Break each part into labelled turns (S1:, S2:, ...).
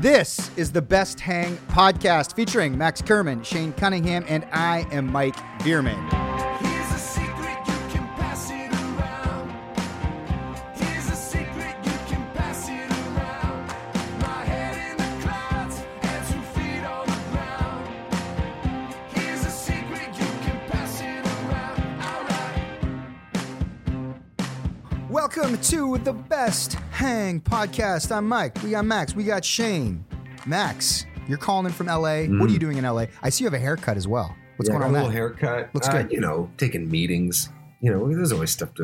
S1: This is the Best Hang podcast featuring Max Kerman, Shane Cunningham, and I am Mike Bierman.
S2: Here's a secret, you can pass it around. Here's a secret, you can pass it around. My head in the clouds and two feet on the ground. Here's a secret, you can pass it around. Alright.
S1: Welcome to the Best Hang podcast. I'm Mike. We got Max. We got Shane. Max, you're calling in from LA. What are you doing in LA? I see you have a haircut as well. What's
S3: Mm. Yeah,
S1: going on
S3: a little
S1: there?
S3: haircut.
S1: Looks
S3: Uh,
S1: good.
S3: You know, taking meetings. You know, there's always stuff to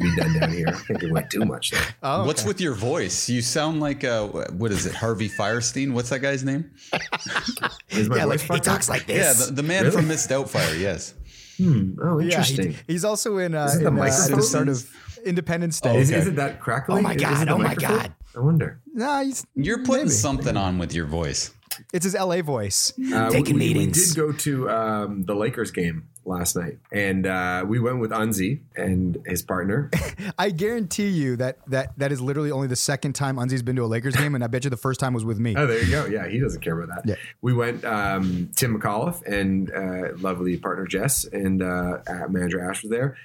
S3: be done down here. I can't give away too much. Though.
S1: Oh,
S4: What's with your voice? You sound like uh, what is it? Harvey Fierstein? What's that guy's name?
S3: Is my
S1: Yeah, like, he talks
S3: up?
S1: like
S4: Yeah,
S1: this.
S4: the, the man
S3: Really?
S4: from Miss Doubtfire. Yes.
S3: Hmm. Oh,
S1: Yeah, he-
S3: interesting.
S1: he's also in, uh,
S3: Is it the
S1: in, uh, at the start of Independence Day.
S4: Oh,
S3: is,
S4: okay.
S3: is it that crackling?
S1: Oh my
S3: Is- is
S1: God, oh my
S3: microphone?
S1: God.
S3: I wonder.
S1: Nah, he's,
S4: You're putting
S1: maybe.
S4: something on with your voice.
S1: It's his LA voice.
S3: Uh,
S1: Taking
S3: we, we-
S1: meetings.
S3: We did go to um, the Lakers game last night, and uh, we went with Unzi and his partner.
S1: I guarantee you that that that is literally only the second time Unzi's been to a Lakers game, and I bet you the first time was with me.
S3: Oh, there you go. Yeah, he doesn't care about that.
S1: Yeah.
S3: We went um, Tim McAuliffe and uh, lovely partner Jess and uh, uh, manager Ash was there,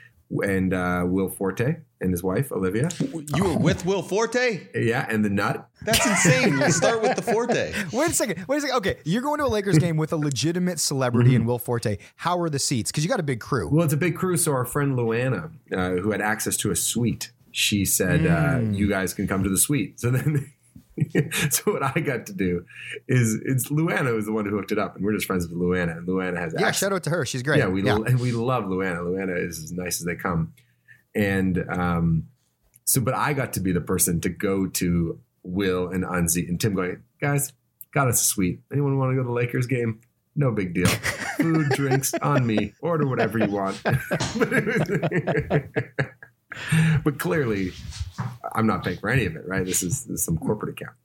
S3: and uh, Will Forte and his wife Olivia.
S4: You were with Will Forte?
S3: Yeah, and the nut.
S4: That's insane. Let's start with the Forte.
S1: Wait a second. Wait a second. Okay, you're going to a Lakers game with a legitimate celebrity
S3: Mm-hmm.
S1: in Will Forte. How are the seats? Because you got a big crew.
S3: Well, it's a big crew. So our friend Luana, uh, who had access to a suite, she said, uh, "You guys can come to the suite." So then. so what I got to do is it's Luana was the one who hooked it up, and we're just friends with Luana, and Luana has
S1: Yeah,
S3: access-
S1: shout out to her. She's great.
S3: Yeah, we and we love Luana. Luana is as nice as they come, and um, so but I got to be the person to go to Will and Unzi and Tim going, guys, got us a suite. Anyone want to go to the Lakers game? No big deal. Food, drinks on me. Order whatever you want. but clearly, I'm not paying for any of it, right? This is, this is some corporate account.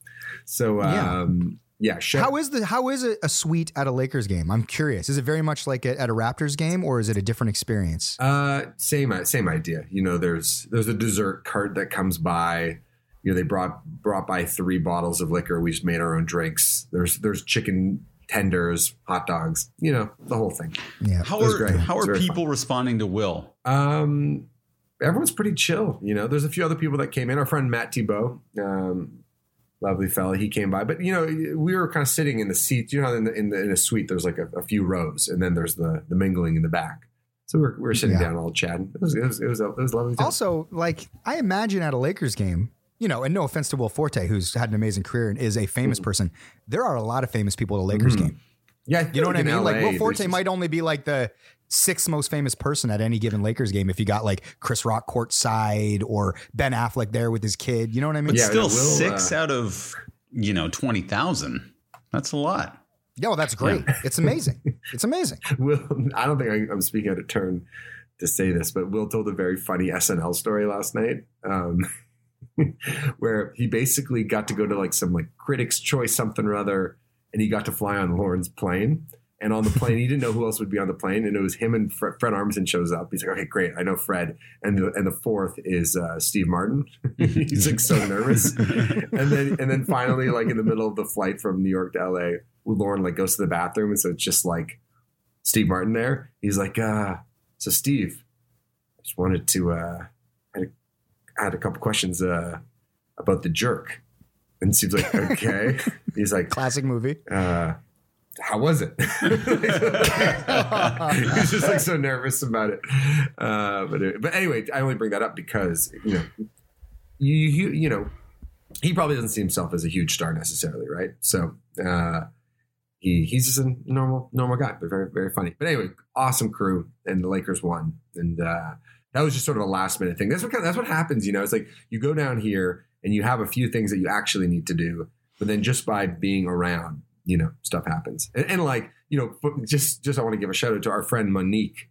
S3: So
S1: Yeah.
S3: um, yeah, shout-
S1: How is the how is it a suite at a Lakers game? I'm curious. Is it very much like at at a Raptors game, or is it a different experience?
S3: Uh, same same idea. You know, there's there's a dessert cart that comes by. You know, they brought brought by three bottles of liquor. We just made our own drinks. There's there's chicken tenders, hot dogs. You know, the whole thing.
S1: Yeah.
S4: How are
S3: great.
S4: how
S3: It
S4: are
S3: very
S4: people responding to Will?
S3: Um, everyone's pretty chill. You know, there's a few other people that came in. Our friend Matt Thibault, um, lovely fella, he came by. But you know, we were kind of sitting in the seats. You know, in the, in, the, in a suite, there's like a, a few rows, and then there's the the mingling in the back. So we're, we're sitting
S1: Yeah.
S3: down, all chatting. It was it was it was, a, it was lovely. Time.
S1: Also, like I imagine at a Lakers game, you know, and no offense to Will Forte, who's had an amazing career and is a famous person, there are a lot of famous people at a Lakers
S3: Mhm.
S1: game.
S3: yeah,
S1: You know what I mean? like Will Forte might only be like the sixth most famous person at any given Lakers game if you got like Chris Rock courtside or Ben Affleck there with his kid. You know what I mean?
S4: But
S3: Yeah,
S4: still
S3: Will,
S4: six
S3: uh,
S4: out of you know twenty thousand. That's a lot.
S1: Yeah, well, that's great. It's amazing. It's amazing.
S3: Will, I don't think I, I'm speaking out of turn. to say this, but Will told a very funny SNL story last night. Um, where he basically got to go to like some like critics choice something or other and he got to fly on Lorne's plane and on the plane he didn't know who else would be on the plane and it was him and Fred, Fred Armisen shows up. He's like okay great I know Fred. And the and the fourth is uh, Steve Martin. He's like so nervous. And then and then finally like in the middle of the flight from New York to LA Lorne like goes to the bathroom and so it's just like Steve Martin there. He's like uh so Steve I just wanted to uh I had a, I had a couple questions uh about the jerk. And Steve's like okay. He's like
S1: Classic movie.
S3: uh, how was it? He's just like so nervous about it. Uh, but it- but anyway, I only bring that up because you know you you, you know he probably doesn't see himself as a huge star necessarily, right? So uh, he he's just a normal normal guy, but very very funny. But anyway, awesome crew, and the Lakers won, and uh, that was just sort of a last minute thing. That's what that's what happens, you know. It's like you go down here and you have a few things that you actually need to do, but then just by being around, you know, stuff happens. And, and like you know, just just I want to give a shout out to our friend Monique.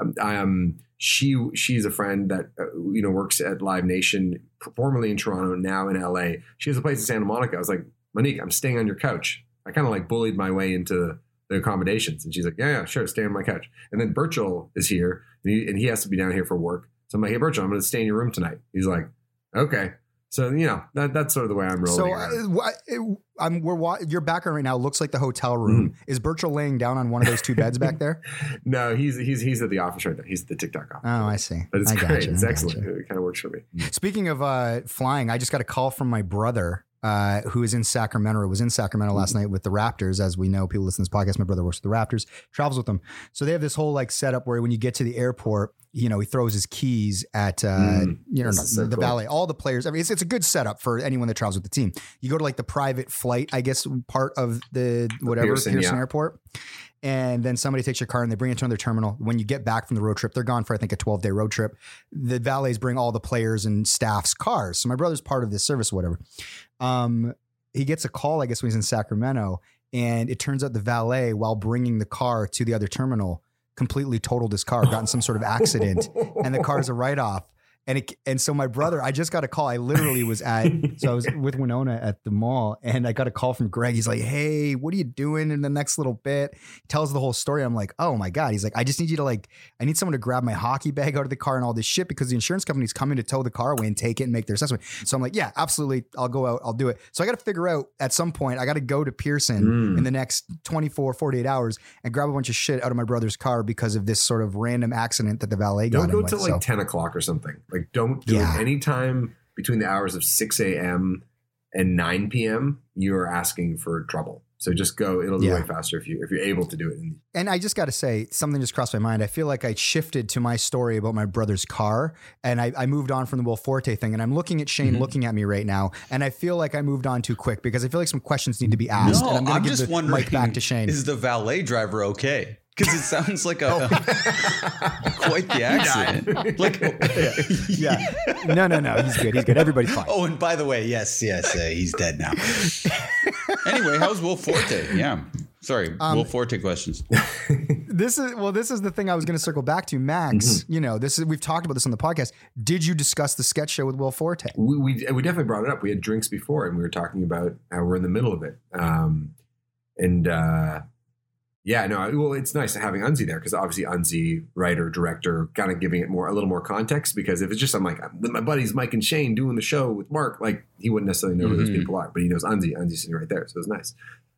S3: Um, um, she she's a friend that uh, you know works at Live Nation, formerly in Toronto, now in LA. She has a place in Santa Monica. I was like, Monique, I'm staying on your couch. I kind of like bullied my way into the accommodations, and she's like, Yeah, yeah, sure, stay on my couch. And then Birchall is here, and he, and he has to be down here for work. So I'm like, Hey, Birchall, I'm going to stay in your room tonight. He's like, Okay. So you know that that's sort of the way I'm rolling.
S1: So
S3: around.
S1: uh, it- I'm, we're your background right now looks like the hotel room.
S3: Mm-hmm.
S1: Is Birchall laying down on one of those two beds back there?
S3: no, he's he's he's at the office right now. He's at the TikTok office.
S1: Oh, I see.
S3: But it's
S1: I
S3: great.
S1: gotcha,
S3: It's
S1: I
S3: excellent.
S1: gotcha.
S3: It kind of works for me.
S1: Speaking of uh, flying, I just got a call from my brother. Uh, who is in Sacramento or was in Sacramento last night with the Raptors. As we know, people listen to this podcast. My brother works with the Raptors, travels with them. So they have this whole like setup where when you get to the airport, you know, he throws his keys at, uh,
S3: Mm,
S1: you know,
S3: this
S1: not-
S3: is so
S1: the
S3: cool.
S1: valet, all the players. I mean, it's, it's a good setup for anyone that travels with the team. You go to like the private flight, I guess, part of the whatever
S3: Pearson,
S1: Pearson,
S3: yeah.
S1: Airport. And then somebody takes your car and they bring it to another terminal. When you get back from the road trip, they're gone for I think a 12 day road trip. The valets bring all the players and staff's cars. So my brother's part of this service, whatever. Um, he gets a call, I guess, when he's in Sacramento, and it turns out the valet, while bringing the car to the other terminal, completely totaled his car, got in some sort of accident, and the car's a write off. And it, and so my brother, I just got a call. I literally was at so I was with Winona at the mall, and I got a call from Greg. He's like, "Hey, what are you doing in the next little bit?" He tells the whole story. I'm like, "Oh my god!" He's like, "I just need you to like, I need someone to grab my hockey bag out of the car and all this shit because the insurance company's coming to tow the car away and take it and make their assessment." So I'm like, "Yeah, absolutely, I'll go out, I'll do it." So I got to figure out at some point, I got to go to Pearson
S3: Mm.
S1: in the next 24, 48 hours and grab a bunch of shit out of my brother's car because of this sort of random accident that the valet got
S3: go
S1: with.
S3: till like
S1: So-
S3: 10 o'clock or something. Like, don't do
S1: Yeah.
S3: it anytime between the hours of 6 a.m. and 9 p.m. You're asking for trouble. So just go. It'll be
S1: Yeah.
S3: way faster if you if you're able to do it. And
S1: And I just got to say, something just crossed my mind. I feel like I shifted to my story about my brother's car, and I, I moved on from the Will Forte thing. And I'm looking at
S4: Mm-hmm.
S1: Shane looking at me right now, and I feel like I moved on too quick because I feel like some questions need to be asked.
S4: No,
S1: and I'm going
S4: I'm
S1: to give
S4: just
S1: the
S4: wondering.
S1: mic back to Shane.
S4: Is the valet driver okay? Because it sounds like a
S1: Oh.
S4: quite the accident. Like,
S1: yeah, no, no, no, he's good. He's good. Everybody's fine.
S4: oh, and by the way, yes, yes, uh, he's dead now. anyway, how's Will Forte? Yeah, sorry,
S1: Um,
S4: Will Forte questions.
S1: This is well. This is the thing I was going to circle back to, Max.
S3: Mm-hmm.
S1: You know, this is we've talked about this on the podcast. Did you discuss the sketch show with Will Forte?
S3: we, we we definitely brought it up. We had drinks before, and we were talking about how we're in the middle of it. Um, and uh, yeah, no, well, it's nice having Unzi there because obviously Unzi, writer, director, kind of giving it more a little more context. Because if it's just I'm like I'm with my buddies Mike and Shane doing the show with Mark, like he wouldn't necessarily know who those
S4: Mhm.
S3: people are, but he knows Unzi. Unzi's sitting right there, so it's nice.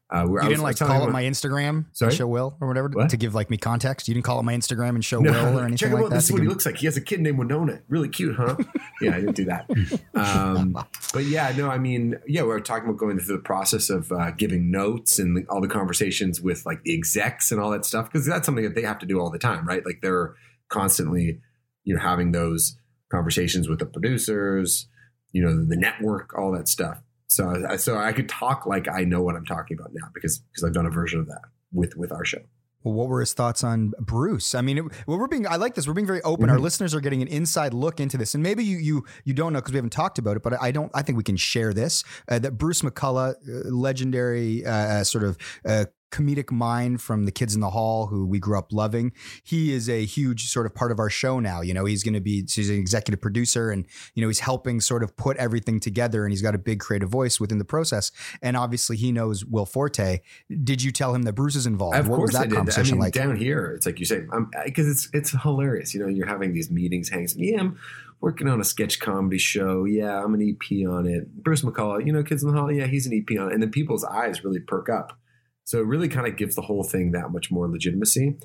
S3: Uh, where
S1: You
S3: I
S1: didn't
S3: I
S1: like
S3: was
S1: call up my Instagram
S3: Sorry?
S1: and show Will or whatever
S3: What?
S1: to give like me context. You didn't call up my Instagram and show
S3: No,
S1: Will or anything
S3: check him
S1: like
S3: out.
S1: that.
S3: This is what he looks like. He has a kid named Winona. Really cute, huh? yeah, I didn't do that. Um, but yeah, no, I mean, yeah, we were talking about going through the process of uh, giving notes and all the conversations with like the execs and all that stuff because that's something that they have to do all the time, right? Like they're constantly, you know, having those conversations with the producers, you know, the network, all that stuff. So, so I could talk like I know what I'm talking about now because because I've done a version of that with with our show.
S1: Well, what were his thoughts on Bruce? I mean, it, well, we're being. I like this. We're being very open. Our
S3: Mhm.
S1: listeners are getting an inside look into this, and maybe you you you don't know because we haven't talked about it. But I don't. I think we can share this. Uh, that Bruce McCulloch, uh, legendary uh, uh, sort of uh, comedic mind from the kids in the hall who we grew up loving. He is a huge sort of part of our show now. You know, he's going to be he's an executive producer and you know he's helping sort of put everything together and he's got a big creative voice within the process. And obviously he knows Will Forte. Did you tell him that Bruce is involved?
S3: Of
S1: what
S3: course
S1: was that
S3: I did. I mean,
S1: like?
S3: down here, it's like you say, um, because it's it's hilarious. You know, you're having these meetings, hangs. Yeah, I'm working on a sketch comedy show. Yeah, I'm an EP on it. Bruce McCulloch, you know, Kids in the Hall. Yeah, he's an EP on it. And then people's eyes really perk up. So it really kind of gives the whole thing that much more legitimacy.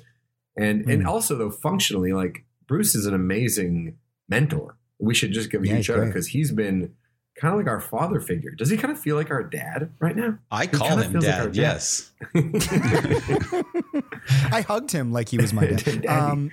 S3: And and
S1: Mm.
S3: also though, functionally, like Bruce is an amazing mentor. We should just give a
S1: Yeah,
S3: huge
S1: he's
S3: shout out because he's been kind of like our father figure. Does he kind of feel like our dad right now?
S4: I
S3: He
S4: call him
S3: feels like
S4: dad.
S3: dad.
S4: yes.
S1: I hugged him like he was my dad. Um,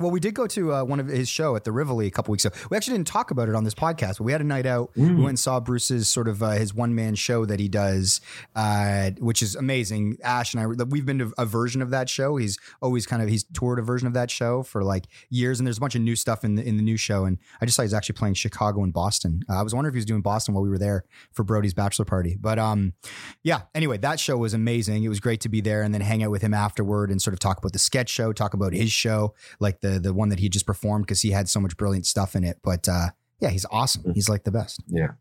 S1: well, we did go to uh, one of his show at the Rivoli a couple weeks ago. We actually didn't talk about it on this podcast, but we had a night out.
S3: Mm.
S1: We went and saw Bruce's sort of uh, his one man show that he does, uh, which is amazing. Ash and I, we've been to a version of that show. He's always kind of he's toured a version of that show for like years, and there's a bunch of new stuff in the in the new show. And I just saw he's actually playing Chicago and Boston. Uh, I was wondering if he was doing Boston while we were there for Brody's bachelor party, but um, yeah. Anyway, that show was amazing. It was great to be there and then hang out with him afterward and sort of talk about the sketch show, talk about his show, like the the one that he just performed because he had so much brilliant stuff in it. But uh, yeah, he's awesome. He's like the best.
S3: Yeah.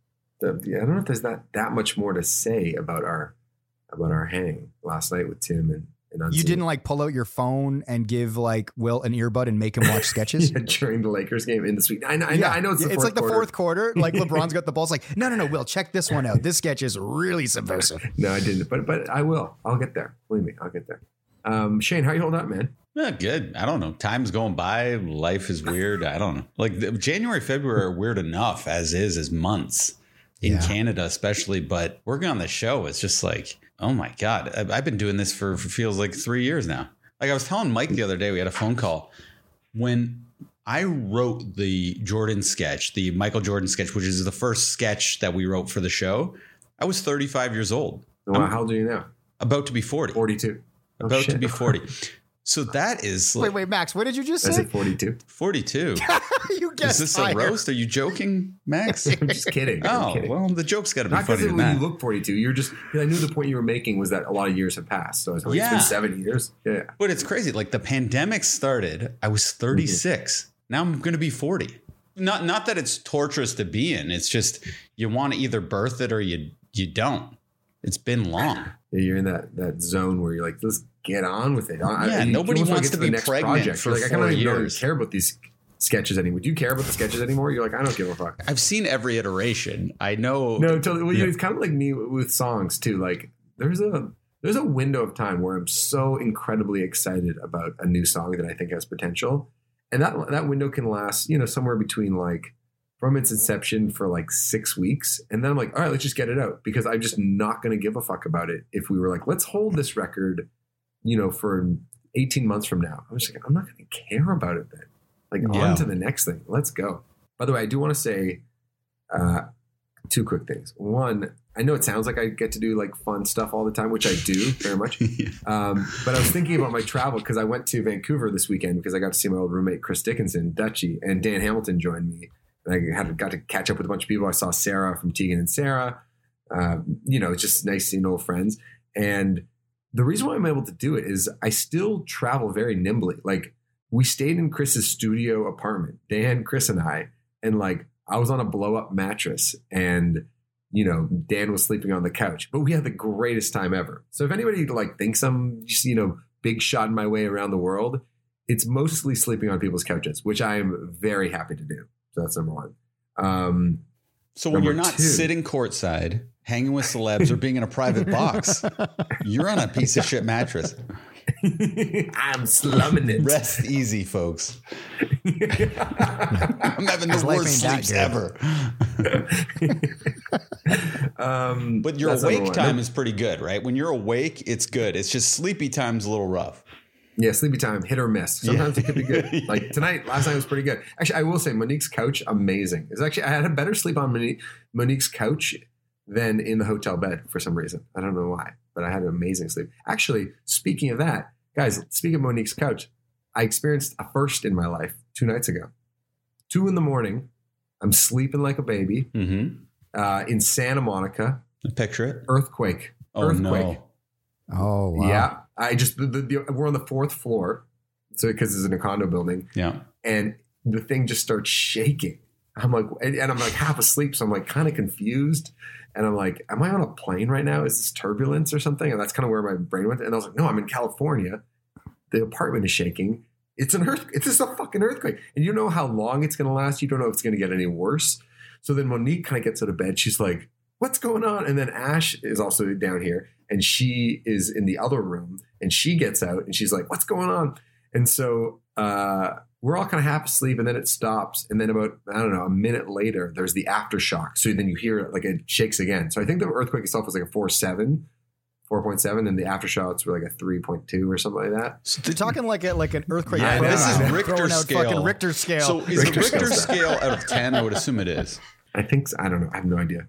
S3: The, yeah, I don't know if there's not that much more to say about our about our hang last night with Tim and and
S1: You didn't like pull out your phone and give like Will an earbud and make him watch sketches.
S3: Yeah, during the Lakers game in the suite. I know, I know, I know it's the
S1: it's like the fourth quarter. Like LeBron's got the balls. Like, no, no, no, Will, check this one out. This sketch is really subversive.
S3: No, I didn't, but but I will. I'll get there. Believe me, I'll get there. Um, Shane, how you hold up, man?
S4: Yeah, good. I don't know. Time's going by. Life is weird. I don't know. Like the, January, February are weird enough as is as months in
S1: Yeah.
S4: Canada, especially. But working on the show, it's just like, oh my god, I've, I've been doing this for, for feels like three years now. Like I was telling Mike the other day, we had a phone call when I wrote the Jordan sketch, the Michael Jordan sketch, which is the first sketch that we wrote for the show. I was 35 years old, I'm-
S3: how old are you now?
S4: about to be 40.
S3: Forty-two. Oh,
S4: about to be 40. So that is like
S1: Wait, wait, Max, what did you just
S3: I
S1: say?
S3: said forty-two.
S4: 42.
S1: you
S4: Is
S1: guessed
S4: this a roast? Are you joking, Max?
S3: I'm just kidding. I'm
S4: oh,
S3: kidding.
S4: well, the joke's got to be
S3: Not because
S4: funnier
S3: when
S4: than
S3: you look 42, you're just. 'cause I knew the point you were making was that a lot of years have passed. So I was like, it's
S4: Yeah.
S3: been seven years. Yeah.
S4: But it's crazy. Like the pandemic started, I was mm-hmm. 36. Now I'm going to be 40. Not not that it's torturous to be in. It's just you want to either birth it or you you don't. It's been long.
S3: Yeah, you're in that that zone where you're like, let's get on with it. I-
S4: Yeah,
S3: I-
S4: nobody wants
S3: get
S4: to be pregnant for
S3: You're like, I
S4: four
S3: don't even
S4: years.
S3: care about these sketches anymore. Do you care about the sketches anymore? You're like, I don't give a fuck.
S4: I've seen every iteration. I know.
S3: No, totally. Well,
S4: Yeah.
S3: it's kind of like me with songs too. Like, there's a there's a window of time where I'm so incredibly excited about a new song that I think has potential, and that that window can last, you know, somewhere between like from its inception for like six weeks, and then I'm like, all right, let's just get it out because I'm just not going to give a fuck about it. If we were like, let's hold this record, you know, for 18 months from now, I'm just like, I'm not going to care about it then. Like,
S4: Yeah.
S3: on to the next thing. Let's go. By the way, I do want to say uh, two quick things. One, I know it sounds like I get to do like fun stuff all the time, which I do very much. Um, but I was thinking about my travel because I went to Vancouver this weekend because I got to see my old roommate Chris Dickinson, Dutchy, and Dan Hamilton joined me. And I had got to catch up with a bunch of people. I saw Sara from Tegan and Sara. Um, you know, it's just nice seeing old friends. And the reason why I'm able to do it is I still travel very nimbly. Like we stayed in Chris's studio apartment, Dan, Chris, and I, and like I was on a blow up mattress and you know, Dan was sleeping on the couch, but we had the greatest time ever. So if anybody like thinks I'm just, you know, big shot in my way around the world, it's mostly sleeping on people's couches, which I am very happy to do. So that's number one. Um,
S4: So when you're not
S3: two.
S4: sitting courtside, hanging with celebs, or being in a private box, you're on a piece of shit mattress.
S3: I'm slumming it.
S4: Rest easy, folks. I'm having the worst
S1: ain't that
S4: sleeps ever.
S3: um,
S4: But your
S3: that's number
S4: awake
S3: one.
S4: time is pretty good, right? When you're awake, it's good. It's just sleepy time's a little rough.
S3: Yeah, sleepy time, hit or miss. Sometimes it could be good. Like tonight, last night was pretty good. Actually, I will say Monique's couch, amazing. It's actually I had a better sleep on Monique, Monique's couch than in the hotel bed for some reason. I don't know why, but I had an amazing sleep. Actually, speaking of that, guys, speaking of Monique's couch, I experienced a first in my life two nights ago. Two in the morning, I'm sleeping like a baby
S4: Mm-hmm.
S3: uh, in Santa Monica.
S4: Picture it.
S3: Earthquake.
S4: Oh
S3: Earthquake.
S4: no.
S1: Oh, wow.
S3: Yeah, I just the, the, the, we're on the fourth floor, so because it's in a condo building,
S4: Yeah.
S3: and the thing just starts shaking. I'm like, and, and I'm like half asleep, so I'm like kind of confused, and I'm like, am I on a plane right now? Is this turbulence or something? And that's kind of where my brain went. And I was like, no, I'm in California. The apartment is shaking. It's an earth. It's just a fucking earthquake, and you know how long it's going to last. You don't know if it's going to get any worse. So then Monique kind of gets out of bed. She's like, what's going on? And then Ash is also down here and she is in the other room and she gets out and she's like, what's going on? And so uh, we're all kind of half asleep and then it stops. And then about, I don't know, a minute later, there's the aftershock. So then you hear it like it shakes again. So I think the earthquake itself was like a 4.7, 4.7, and the aftershocks were like a 3.2 or something like that.
S4: So
S1: You're talking like a, like an earthquake.
S3: Yeah, this is
S4: Richter scale.
S1: Fucking Richter scale.
S4: So is
S3: Richter
S4: the Richter
S3: scale.
S4: scale out of 10? I would assume it is.
S3: I think, so. I don't know. I have no idea.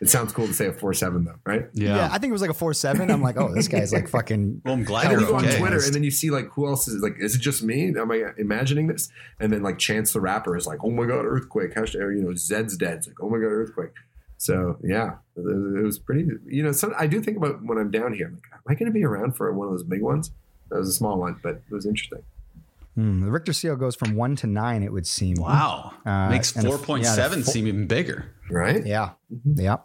S3: It sounds cool to say a four seven though, right?
S1: yeah. I think it was like a four seven. I'm like, oh, this guy's like fucking.
S4: Well, I'm glad you're
S3: go
S4: okay.
S3: on Twitter and then you see like who else is like, is it just me? Am I imagining this? And then like Chance the Rapper is like, oh my god, earthquake! Hashtag, or, you know, Zed's dead. It's like, oh my god, earthquake. So yeah, it was, pretty. You know, some, I do think about when I'm down here. I'm like, am I going to be around for one of those big ones? That was a small one, but it was interesting.
S1: Hmm, the Richter scale goes from one to nine. It would seem.
S4: Wow.
S1: Uh,
S4: Makes
S1: and a-
S4: 4.7
S1: yeah, and
S4: seem even bigger.
S3: Right?
S1: Yeah. Yeah.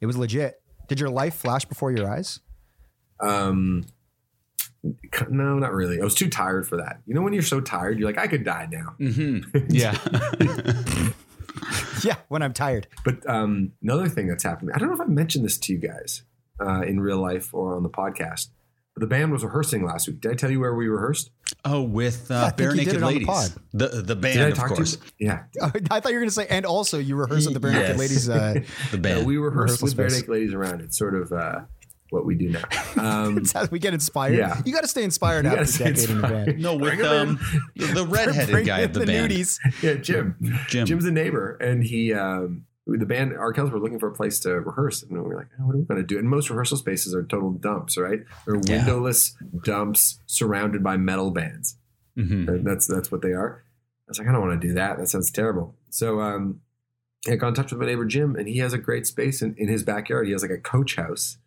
S1: It was legit. Did your life flash before your eyes?
S3: Um, no, not really. I was too tired for that. You know, when you're so tired, you're like, I could die now.
S4: Mm-hmm. Yeah.
S1: Yeah, when I'm tired.
S3: But um, another thing that's happened, I don't know if I mentioned this to you guys uh, in real life or on the podcast, but the band was rehearsing last week. Did I tell you where we rehearsed?
S4: Oh, with uh,
S1: think
S4: Bare Naked
S1: it on the
S4: Ladies.
S1: pod.
S4: The, the
S3: Did I
S4: band, of course.
S3: to you? Yeah.
S1: I thought you were going to say, and also you rehearse at the Bare Naked
S4: Yes.
S1: Ladies. Uh,
S4: The
S3: Uh,
S4: band.
S3: we rehearsed
S1: Rehearsal
S3: with Bare. Naked Ladies around. It's sort of uh, what we do now. Um,
S1: it's how we get inspired.
S3: Yeah.
S1: You got to stay inspired
S3: You
S1: after a
S3: stay
S1: decade in the band.
S4: no, with
S3: Bring 'em
S4: um, the, the redheaded guy
S1: in
S4: of the, band.
S1: nudies.
S3: yeah, Jim.
S4: Jim.
S3: Jim's a neighbor, and he, um, the band, Arkells were looking for a place to rehearse. And we were like, oh, what are we going to do? And most rehearsal spaces are total dumps, right? They're
S4: Yeah.
S3: windowless dumps surrounded by metal bands.
S4: Mhm.
S3: And that's that's what they are. I was like, I don't want to do that. That sounds terrible. So um, I got in touch with my neighbor Jim, and he has a great space in, in his backyard. He has like a coach house,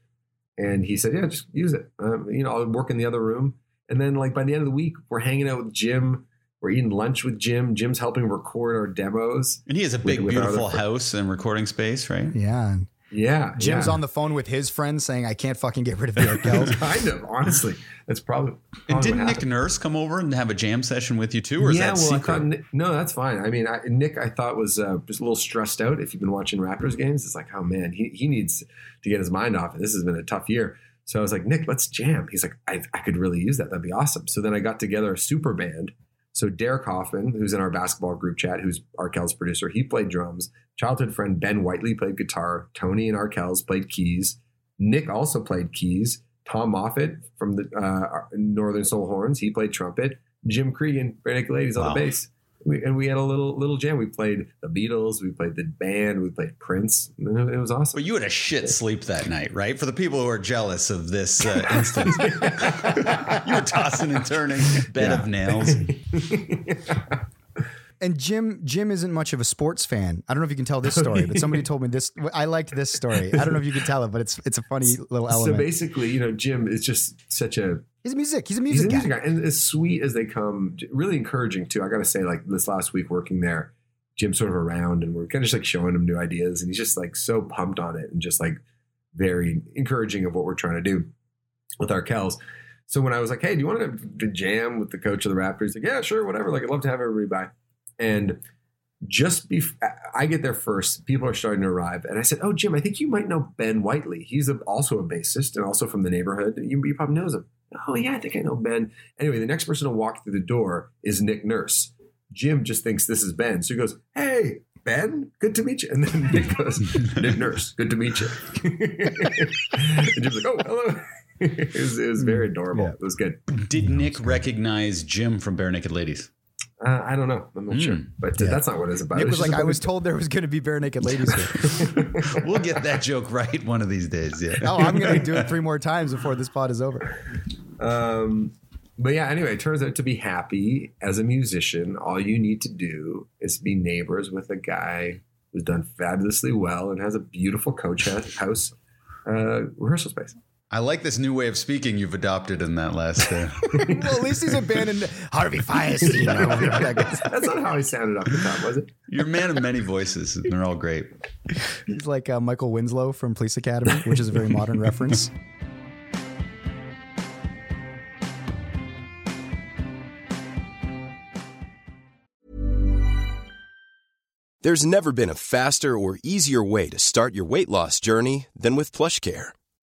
S3: and he said, "Yeah, just use it. Um, you know, I'll work in the other room." And then, like by the end of the week, we're hanging out with Jim. We're eating lunch with Jim. Jim's helping record our demos.
S4: And he has a big,
S3: with
S4: beautiful
S3: fr-
S4: house and recording space, right?
S1: Yeah.
S3: Yeah,
S1: Jim's
S3: yeah.
S1: on the phone with his friends saying, I can't fucking get rid of the Arkells.
S3: kind of honestly. That's probably.
S4: And didn't Nick. Nurse come over and have a jam session with you too, or is
S3: yeah,
S4: that
S3: well, I
S4: secret?
S3: thought Nick, no, that's fine. I mean, I, Nick, I thought was uh, just a little stressed out. If you've been watching Raptors games, it's like, oh man, he he needs to get his mind off it. This has been a tough year. So I was like, Nick, let's jam. He's like, I, I could really use that. That'd be awesome. So then I got together a super band. So Derek Hoffman, who's in our basketball group chat, who's Arkell's producer, he played drums. Childhood friend Ben Whiteley played guitar. Tony and Arkell's played keys. Nick also played keys. Tom Moffat from the uh, Northern Soul Horns, he played trumpet. Jim Creeggan, Naked Ladies on
S4: Wow.
S3: the bass. We, and we had a little little jam. We played the Beatles, we played the band, we played Prince. It it was awesome.
S4: But you had a shit sleep that night, right? For the people who are jealous of this uh, instance, you were tossing and turning, bed of nails.
S1: and Jim Jim isn't much of a sports fan. I don't know if you can tell this story, but somebody told me this. I liked this story. I don't know if you can tell it, but it's it's a funny little element.
S3: so basically, you know, Jim is just such a
S1: he's a music. He's a
S3: he's
S1: music
S3: a
S1: guy.
S3: music guy, and as sweet as they come, really encouraging too. I got to say, like this last week working there, Jim's sort of around, and we're kind of just like showing him new ideas, and he's just like so pumped on it, and just like very encouraging of what we're trying to do with Arkells. So when I was like, "Hey, do you want to, to jam with the coach of the Raptors?" He's like, "Yeah, sure, whatever. Like, I'd love to have everybody by." And just before I get there first, people are starting to arrive, and I said, "Oh, Jim, I think you might know Ben Whiteley. He's a, also a bassist and also from the neighborhood. You, you probably knows him." Oh yeah, I think I know Ben. Anyway, the next person to walk through the door is Nick Nurse. Jim just thinks this is Ben, so he goes, "Hey, Ben, good to meet you." And then Nick goes, "Nick Nurse, good to meet you." and Jim's like, "Oh, hello." it, was, it was very adorable.
S1: Yeah.
S3: It was good.
S4: Did Nick recognize Jim from Barenaked Ladies?
S3: Uh, I don't know. I'm not
S4: Mm.
S3: sure, but uh,
S1: Yeah.
S3: that's not what it's about.
S1: It
S3: It's
S1: was like, I was told there was going to be bare naked ladies here.
S4: We'll get that joke right one of these days. Yeah.
S1: oh, I'm going to do it three more times before this pod is over.
S3: Um, but yeah, anyway, it turns out to be happy as a musician, all you need to do is be neighbors with a guy who's done fabulously well and has a beautiful coach house uh, rehearsal space.
S4: I like this new way of speaking you've adopted in that last. Uh,
S1: well, at least he's abandoned Harvey Fierstein. or whatever
S3: That's not how he sounded off the top, was it?
S4: you're a man of many voices, and they're all great.
S1: He's like uh, Michael Winslow from Police Academy, which is a very modern reference.
S5: There's never been a faster or easier way to start your weight loss journey than with PlushCare.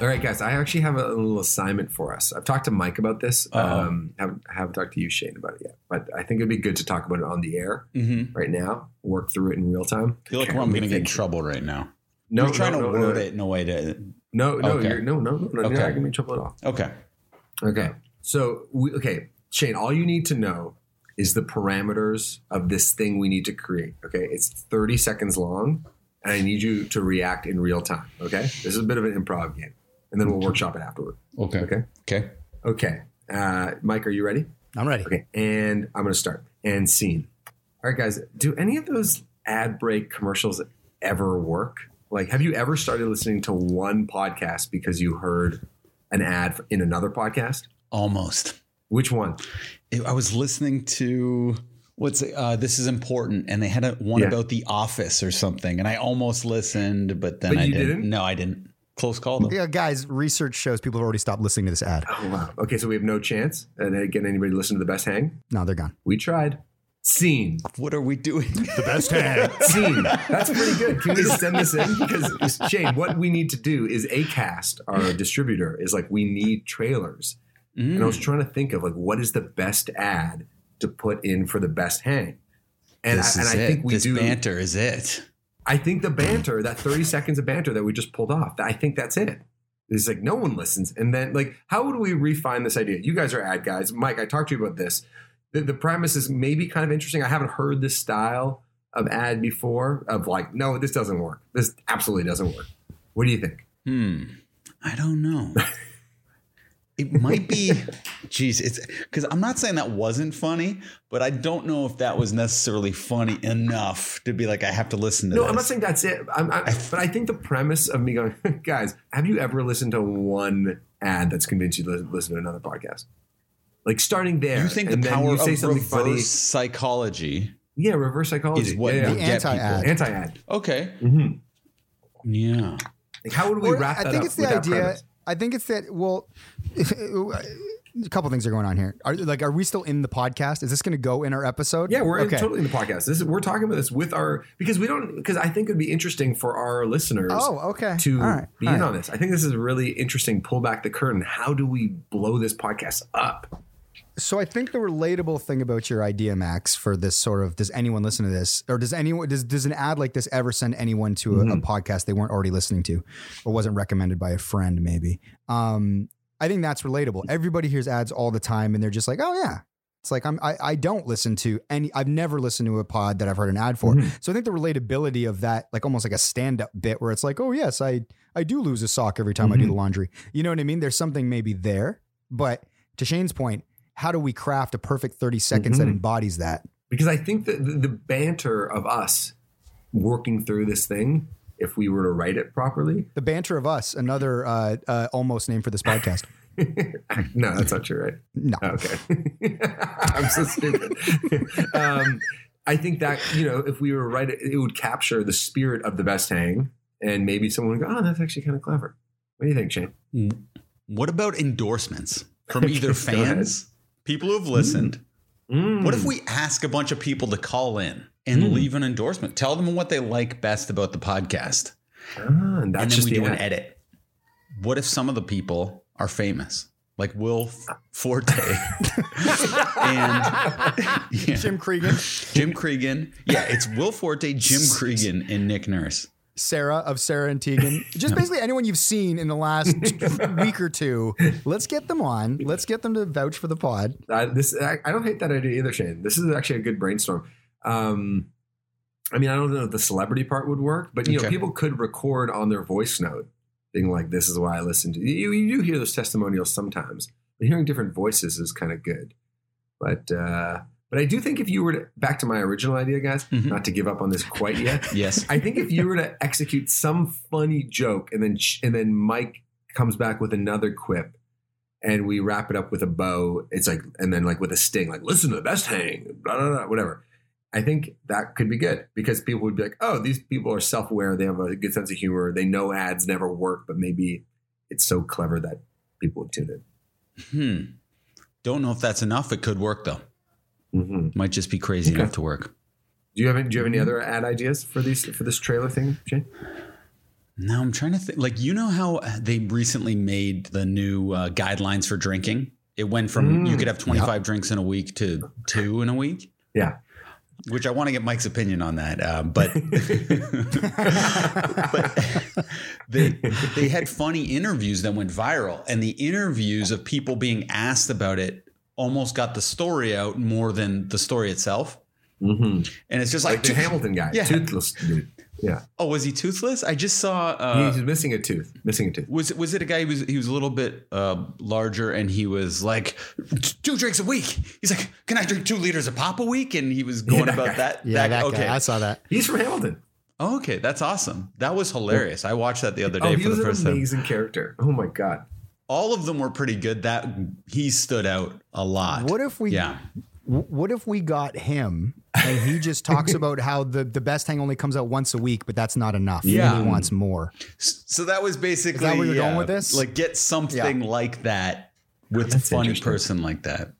S3: All right, guys. I actually have a, little assignment for us. I've talked to Mike about this.
S4: Uh-oh.
S3: Um, haven't, haven't talked to you, Shane, about it yet. But I think it'd be good to talk about it on the air
S4: Mm-hmm.
S3: right now. Work through it in real time.
S4: I feel like
S3: Okay,
S4: I'm going to get in trouble right now.
S3: No,
S4: you're trying
S3: no,
S4: to
S3: no,
S4: word
S3: no.
S4: it in a way to.
S3: No, no,
S4: Okay.
S3: you're, no, no, no, no. You're not be in trouble at all.
S4: Okay.
S3: Okay. So, we, okay, Shane, all you need to know is the parameters of this thing we need to create. Okay. It's 30 seconds long, and I need you to react in real time. Okay. This is a bit of an improv game, and then we'll workshop it afterward.
S4: Okay.
S3: Okay.
S4: Okay.
S3: Okay. Uh, Mike, are you ready?
S1: I'm ready.
S3: Okay. And I'm going to start. And scene. All right, guys. Do any of those ad break commercials ever work? Like, have you ever started listening to one podcast because you heard an ad in another podcast?
S4: Almost.
S3: Which one?
S4: I was listening to what's uh, this is important, and they had a one
S3: Yeah.
S4: about The Office or something, and I almost listened, but then
S3: But
S4: I
S3: you
S4: didn't.
S3: didn't?
S4: No, I didn't. Close call though.
S1: Yeah, guys, research shows people have already stopped listening to this ad.
S3: Oh, wow. Okay, so we have no chance And again, anybody listen to the best hang.
S1: No, they're gone.
S3: We tried. Scene.
S4: What are we doing?
S1: The best hang.
S3: Scene. That's pretty good. Can we just send this in? Because Shane, what we need to do is Acast, our mm-hmm. distributor, is like we need trailers. And I was mm. trying to think of like what is the best ad to put in for the best hang. And
S4: this
S3: I, and
S4: is
S3: I think we
S4: this
S3: do.
S4: banter is it.
S3: I think the banter, that 30 seconds of banter that we just pulled off, I think that's it. It's like no one listens. And then, like, how would we refine this idea? You guys are ad guys. Mike, I talked to you about this. The, the premise is maybe kind of interesting. I haven't heard this style of ad before of like, no, this doesn't work. This absolutely doesn't work. What do you think?
S4: Hmm. I don't know. It might be, geez, it's because I'm not saying that wasn't funny, but I don't know if that was necessarily funny enough to be like, I have to listen to it.
S3: No,
S4: this.
S3: I'm not saying that's it. I'm, I, but I think the premise of me going, guys, have you ever listened to one ad that's convinced you to listen to another podcast? Like starting there.
S4: you think the
S3: and then
S4: power
S3: you
S4: of
S3: say something
S4: reverse
S3: funny.
S4: psychology
S3: Yeah, reverse psychology
S4: is what
S3: Yeah,
S4: will
S3: yeah.
S4: get
S1: anti-ad.
S4: people.
S3: Anti-ad.
S4: Okay.
S3: Mm-hmm.
S4: Yeah.
S3: Like, how would we
S1: Or
S3: wrap that
S1: I think
S3: up
S1: it's the
S3: with that
S1: idea.
S3: premise?
S1: I think it's that. Well, a couple things are going on here. Are, like, are we still in the podcast? Is this going to go in our episode?
S3: Yeah, we're in, totally in the podcast. This is we're talking about this with our because we don't because I think it'd be interesting for our listeners.
S1: Oh, okay.
S3: To
S1: right,
S3: be
S1: all
S3: in
S1: right.
S3: on this, I think this is a really interesting. Pull back the curtain. How do we blow this podcast up?
S1: So I think the relatable thing about your idea, Max, for this sort of does anyone listen to this, or does anyone does does an ad like this ever send anyone to a, a podcast they weren't already listening to, or wasn't recommended by a friend? Maybe. Um, I think that's relatable. Everybody hears ads all the time, and they're just like, "Oh yeah, It's like I'm I, I don't listen to any I've never listened to a pod that I've heard an ad for.
S3: Mm-hmm.
S1: So I think the relatability of that, like almost like a stand-up bit where it's like, oh yes, I I do lose a sock every time I do
S3: Mm-hmm.
S1: the laundry. You know what I mean? There's something maybe there. But to Shane's point, how do we craft a perfect 30 seconds that
S3: Mhm.
S1: embodies that?
S3: because I think that the, the banter of us working through this thing, if we were to write it properly,
S1: The banter of us, another uh, uh, almost name for this podcast.
S3: no, that's not true, right?
S1: No.
S3: Okay. I'm so stupid. um, I think that, you know, if we were right, it it would capture the spirit of the best hang. And maybe someone would go, oh, that's actually kind of clever. What do you think, Shane?
S4: What about endorsements from either fans, people who have listened?
S3: Mm.
S4: What if we ask a bunch of people to call in and
S3: Mm.
S4: leave an endorsement? Tell them what they like best about the podcast.
S3: Ah, and that's
S4: and then
S3: just
S4: we
S3: the
S4: do an
S3: ad.
S4: edit. What if some of the people are famous? Like Will Forte and yeah,
S1: Jim Creeggan,
S4: Jim Creeggan. Yeah, it's Will Forte, Jim Creeggan, and Nick Nurse.
S1: Sara of Sara and Tegan. Just basically anyone you've seen in the last week or two. Let's get them on. Let's get them to vouch for the pod.
S3: Uh, this I, I don't hate that idea either, Shane. This is actually a good brainstorm. Um, I mean, I don't know if the celebrity part would work, but you know, people could record on their voice note, being like, "This is why I listen to you." You do hear those testimonials sometimes, but hearing different voices is kind of good. But uh, but I do think if you were to back to my original idea, guys,
S4: Mhm.
S3: not to give up on this quite yet.
S4: Yes.
S3: I think if you were to execute some funny joke and then and then Mike comes back with another quip and we wrap it up with a bow, it's like and then like with a sting, like listen to the best hang, blah blah blah, whatever. I think that could be good because people would be like, oh, these people are self aware, they have a good sense of humor, they know ads never work, but maybe it's so clever that people would tune in.
S4: Hmm. Don't know if that's enough. It could work though.
S3: Mm-hmm.
S4: Might just be crazy
S3: Okay.
S4: enough to work.
S3: Do you have any, do you have any other ad ideas for these for this trailer thing, Shane?
S4: Now I'm trying to think. Like you know how they recently made the new uh, guidelines for drinking. It went from
S3: Mm.
S4: you could have 25 drinks in a week to two in a week.
S3: Yeah.
S4: Which I want to get Mike's opinion on that, uh, but but they they had funny interviews that went viral, and the interviews of people being asked about it almost got the story out more than the story itself.
S3: Mm-hmm.
S4: And it's just
S3: Like
S4: like,
S3: the Hamilton guy,
S4: Yeah.
S3: toothless dude. Yeah,
S4: Oh, was he toothless? I just saw. Uh,
S3: he's missing a tooth. Missing a tooth.
S4: was it was it a guy who was he was a little bit uh, larger and he was like two drinks a week. He's like, can I drink two liters of pop a week? And he was going
S3: Yeah, that
S4: about
S3: guy.
S4: that.
S1: Yeah, that,
S4: okay.
S1: guy. I saw that.
S3: He's from Hamilton.
S4: Oh, okay, that's awesome. That was hilarious. I watched that the other day
S3: Oh,
S4: for the first time.
S3: He's amazing character. Oh my god.
S4: All of them were pretty good. That he stood out a lot.
S1: What if we
S4: Yeah.
S1: what if we got him and he just talks about how the, the best hang only comes out once a week, but that's not enough.
S4: Yeah.
S1: And he wants more.
S4: So that was basically
S1: where you're going with this?
S4: Like get something like that with a funny person like that.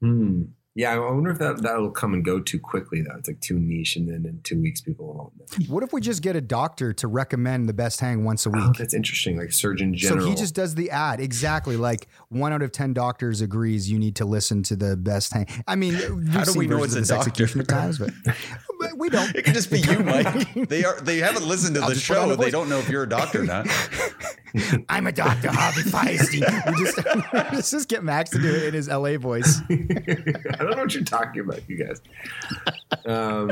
S3: Hmm. Yeah, I wonder if that that'll come and go too quickly. Though it's like too niche, and then in two weeks people won't know.
S1: What if we just get a doctor to recommend the best hang once a
S3: Oh,
S1: week?
S3: that's interesting. Like Surgeon General.
S1: so he just does the ad exactly like one out of ten doctors agrees you need to listen to the best hang. I mean,
S4: How do we know
S1: versions
S4: it's a
S1: this
S4: doctor?
S1: execution at times, but, but we don't.
S4: It could just be you, Mike. They are they haven't listened to
S1: I'll
S4: the
S1: just put on
S4: show. They don't know if you're a doctor or not.
S1: I'm a doctor, Harvey we just let's just get Max to do it in his LA voice.
S3: I don't know what you're talking about, you guys. Um,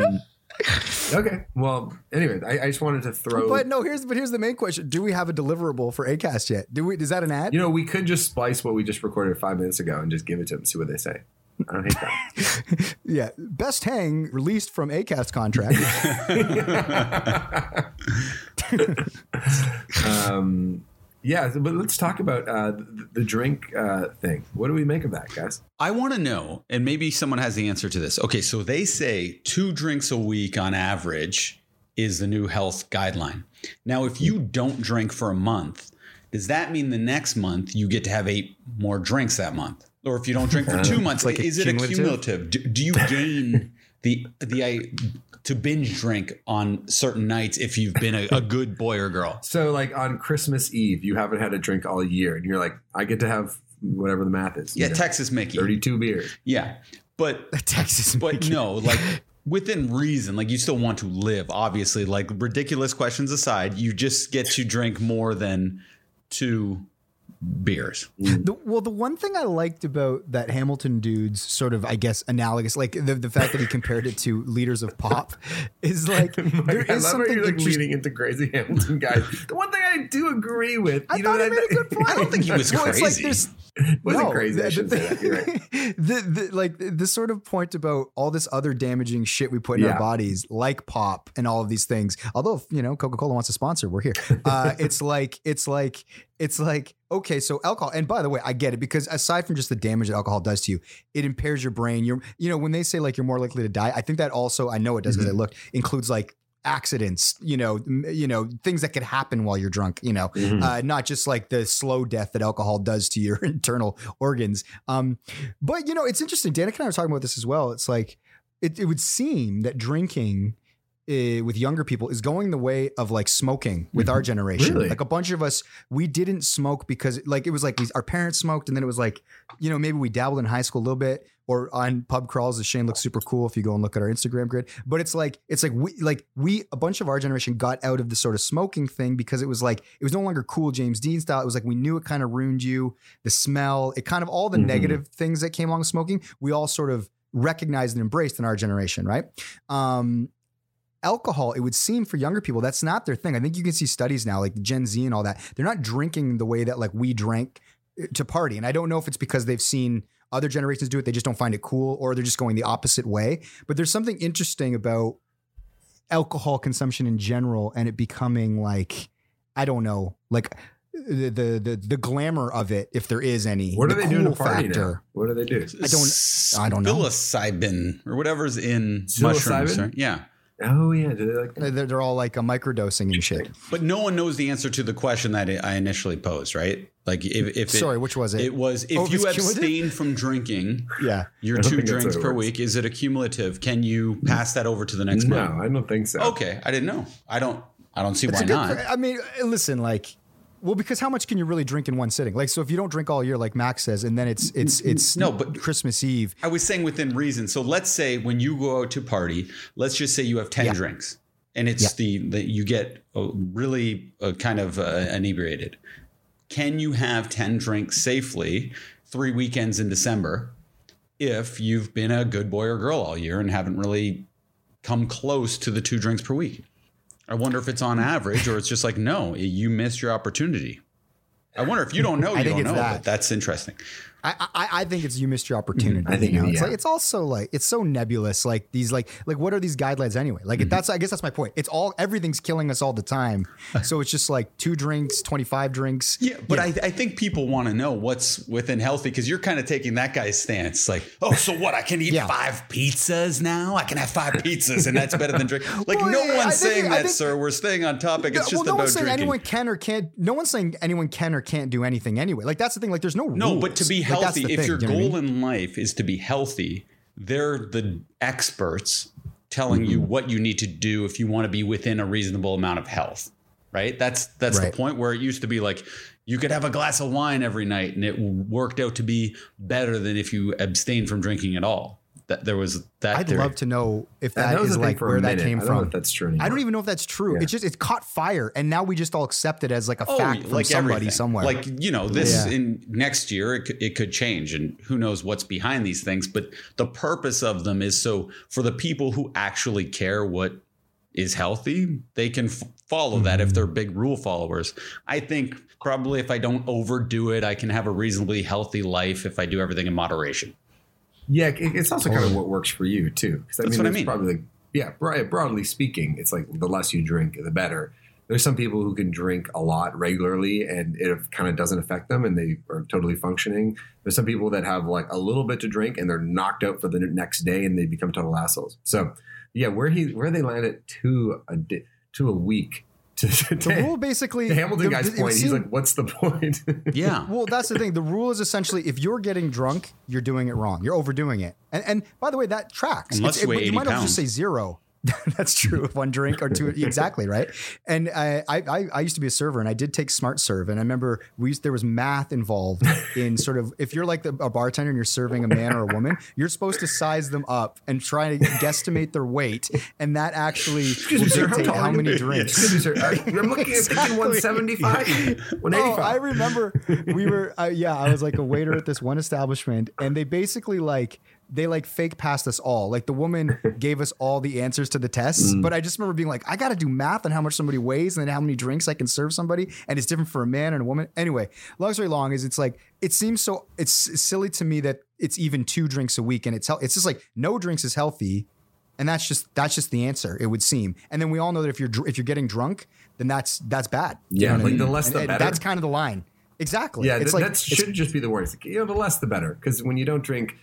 S3: okay. Well, anyway, I, I just wanted to throw.
S1: But no, here's but here's the main question: Do we have a deliverable for Acast yet? Do we? Is that an ad?
S3: you know, we could just splice what we just recorded five minutes ago and just give it to them, see what they say. I don't hate that.
S1: yeah, best hang released from Acast contract.
S3: um, yeah, but let's talk about uh, the, the drink uh, thing. What do we make of that, guys?
S4: I want to know, and maybe someone has the answer to this. Okay, so they say two drinks a week on average is the new health guideline. Now, if you don't drink for a month, does that mean the next month you get to have eight more drinks that month? Or if you don't drink for two months,
S1: like
S4: is it a
S1: cumulative?
S4: Do, do you gain the the I, to binge drink on certain nights if you've been a, a good boy or girl?
S3: So, like on Christmas Eve, you haven't had a drink all year, and you're like, I get to have whatever the math is. you
S4: Yeah,
S3: know,
S4: Texas Mickey.
S3: 32 beers.
S4: Yeah, but
S1: Texas,
S4: but
S1: Mickey.
S4: no, like within reason, like you still want to live. Obviously, like ridiculous questions aside, you just get to drink more than two beers.
S1: The, well, the one thing I liked about that Hamilton dude's sort of, I guess, analogous, like the, the fact that he compared it to leaders of pop, is like there
S3: I
S1: is
S3: love how
S1: something
S3: you're like
S1: interest-
S3: leaning into crazy Hamilton guys. the one thing I do agree with,
S1: I
S3: you
S1: thought
S3: know,
S1: he made a good point.
S4: I don't think he was
S1: Well, it's like
S4: crazy.
S1: there's-
S3: wasn't
S1: No,
S3: crazy. I
S1: the-
S3: shouldn't
S1: the
S3: say right.
S1: the, the like this sort of point about all this other damaging shit we put in
S3: Yeah.
S1: our bodies, like pop and all of these things. Although you know Coca Cola wants to sponsor, we're here. Uh, it's like it's like it's like okay, so alcohol. And by the way, I get it because aside from just the damage that alcohol does to you, it impairs your brain. You're you know when they say like you're more likely to die, I think that also I know it does because I looked includes like accidents you know you know things that could happen while you're drunk you know
S3: Mhm.
S1: uh, not just like the slow death that alcohol does to your internal organs um but you know it's interesting danica and i were talking about this as well it's like it, it would seem that drinking uh, with younger people is going the way of like smoking with our generation.
S3: Mm-hmm. Really?
S1: Like a bunch of us, we didn't smoke because like it was like we, our parents smoked, and then it was like, you know, maybe we dabbled in high school a little bit or on pub crawls. The Shane looks super cool if you go and look at our Instagram grid. But it's like it's like we like we a bunch of our generation got out of the sort of smoking thing because it was like it was no longer cool James Dean style. It was like we knew it kind of ruined you, the smell, it kind of all the
S3: Mhm.
S1: negative things that came along with smoking. We all sort of recognized and embraced in our generation, right? Um, alcohol, it would seem for younger people, that's not their thing. I think you can see studies now, like Gen Z and all that. They're not drinking the way that like we drank uh, to party. And I don't know if it's because they've seen other generations do it, they just don't find it cool, or they're just going the opposite way. But there's something interesting about alcohol consumption in general and it becoming like, I don't know, like the the the, the glamour of it, if there is any.
S3: What
S1: the
S3: are they doing to
S1: cool
S3: party now? What do they do?
S1: I don't- I don't know.
S4: Psilocybin or whatever's in
S3: Psilocybin?
S4: mushrooms. right? Yeah.
S3: Oh yeah, Do they like
S1: they're, they're all like a microdosing and shit.
S4: But no one knows the answer to the question that I initially posed, right? Like if, if it,
S1: Sorry, which was it?
S4: It was if
S1: Oh,
S4: you abstain from drinking
S1: Yeah.
S4: your two drinks per
S3: works.
S4: week, is it a cumulative? Can you pass that over to the next person?
S3: No,
S4: month?
S3: I don't think so.
S4: Okay, I didn't know. I don't. I don't see
S1: It's
S4: why
S1: a good.
S4: not.
S1: I mean, listen, like, well, because how much can you really drink in one sitting? Like, so if you don't drink all year, like Max says, and then it's it's it's
S4: No, but-
S1: Christmas Eve.
S4: I was saying within reason. So let's say when you go out to party, let's just say you have ten
S1: Yeah.
S4: drinks, and it's the that you get uh, really uh, kind of uh, inebriated. Can you have ten drinks safely three weekends in December if you've been a good boy or girl all year and haven't really come close to the two drinks per week? I wonder if it's on average or it's just like no, you missed your opportunity. I wonder if you don't know,
S1: I
S4: you
S1: think
S4: don't know,
S1: that.
S4: but that's interesting.
S1: I, I I think it's you missed your mm-hmm. opportunity.
S3: I think
S1: you know?
S3: it-
S1: it's
S3: yeah.
S1: like it's also like it's so nebulous. Like these like like what are these guidelines anyway? Like mm-hmm. that's I guess that's my point. It's all everything's killing us all the time. So it's just like two drinks, twenty five drinks.
S4: Yeah, but I, I think people want to know what's within healthy because you're kind of taking that guy's stance. Like, oh, so what? I can eat
S1: Yeah.
S4: five pizzas now? I can have five pizzas, and that's better than drink. Like,
S1: Well,
S4: no
S1: yeah,
S4: one's
S1: think-
S4: saying
S1: I
S4: that,
S1: think-
S4: sir. We're staying on topic. It's
S1: No,
S4: just
S1: well, no one's saying
S4: drinking.
S1: anyone can or can't. No one's saying anyone can or can't do anything anyway. Like that's the thing. Like there's no
S4: no, but to be healthy, if
S1: thing,
S4: your
S1: you know what I
S4: goal
S1: mean?
S4: in life is to be healthy, they're the experts telling
S1: Mm-hmm.
S4: you what you need to do if you want to be within a reasonable amount of health. Right? That's that's
S1: Right.
S4: the point where it used to be like you could have a glass of wine every night and it worked out to be better than if you abstained from drinking at all. That there was that
S1: I'd
S4: theory.
S1: love to know if
S3: That
S1: that
S3: was
S1: is
S3: a thing
S1: like where that came
S3: I don't know
S1: from.
S3: if that's true anymore.
S1: I don't even know if that's true.
S3: Yeah.
S1: It's just it caught fire, and now we just all accept it as like a oh, fact from somebody
S4: Oh, everything.
S1: somewhere.
S4: Like you know, this
S1: Yeah.
S4: in next year it could, it could change, and who knows what's behind these things. But the purpose of them is so for the people who actually care what is healthy, they can f- follow that if mm-hmm. they're big rule followers. I think probably if I don't overdo it, I can have a reasonably healthy life if I do everything in moderation.
S3: Yeah, it's also kind of what works for you too. 'Cause, I
S4: That's
S3: mean,
S4: what I mean.
S3: Probably, like, yeah. Broad, broadly speaking, it's like the less you drink, the better. There's some people who can drink a lot regularly, and it kind of doesn't affect them, and they are totally functioning. There's some people that have like a little bit to drink, and they're knocked out for the next day, and they become total assholes. So, yeah, where he where they land at two a di- to a week. To, to,
S1: the rule basically,
S3: the Hamilton
S1: the-
S3: guy's
S1: it would
S3: point, he's like, "What's the point?"
S4: Yeah.
S1: Well, that's the thing. The rule is essentially if you're getting drunk, you're doing it wrong. You're overdoing it. And and by the way, that tracks.
S4: Unless
S1: It's-
S4: you weigh
S1: you might
S4: 80
S1: as well just say zero. That's true. One drink or two, exactly right. And I, I, I used to be a server, and I did take Smart Serve, and I remember we used, there was math involved in sort of if you're like the, a bartender and you're serving a man or a woman, you're supposed to size them up and try to guesstimate their weight, and that actually will
S3: me,
S1: dictate
S3: how
S1: how
S3: tall are
S1: many
S3: you?
S1: drinks.
S3: Excuse me, sir. I- I'm looking at thinking 175, 185.
S1: Oh, I remember we were, uh, yeah, I was like a waiter at this one establishment, and they basically like, they like fake passed us all. Like the woman gave us all the answers to the tests,
S3: Mm.
S1: but I just remember being like, I got to do math on how much somebody weighs and then how many drinks I can serve somebody, and it's different for a man and a woman. Anyway, long story long is it's like it seems so it's silly to me that it's even two drinks a week, and it's it's just like no drinks is healthy, and that's just that's just the answer. It would seem, and then we all know that if you're if you're getting drunk, then that's that's bad. You
S3: Yeah,
S1: know what I
S3: like the less
S1: And-
S3: the
S1: and
S3: better.
S1: That's kind of the line. Exactly.
S3: Yeah,
S1: it's
S3: th-
S1: like
S3: that should just be the worst. You know, the less the better. Because when you don't drink,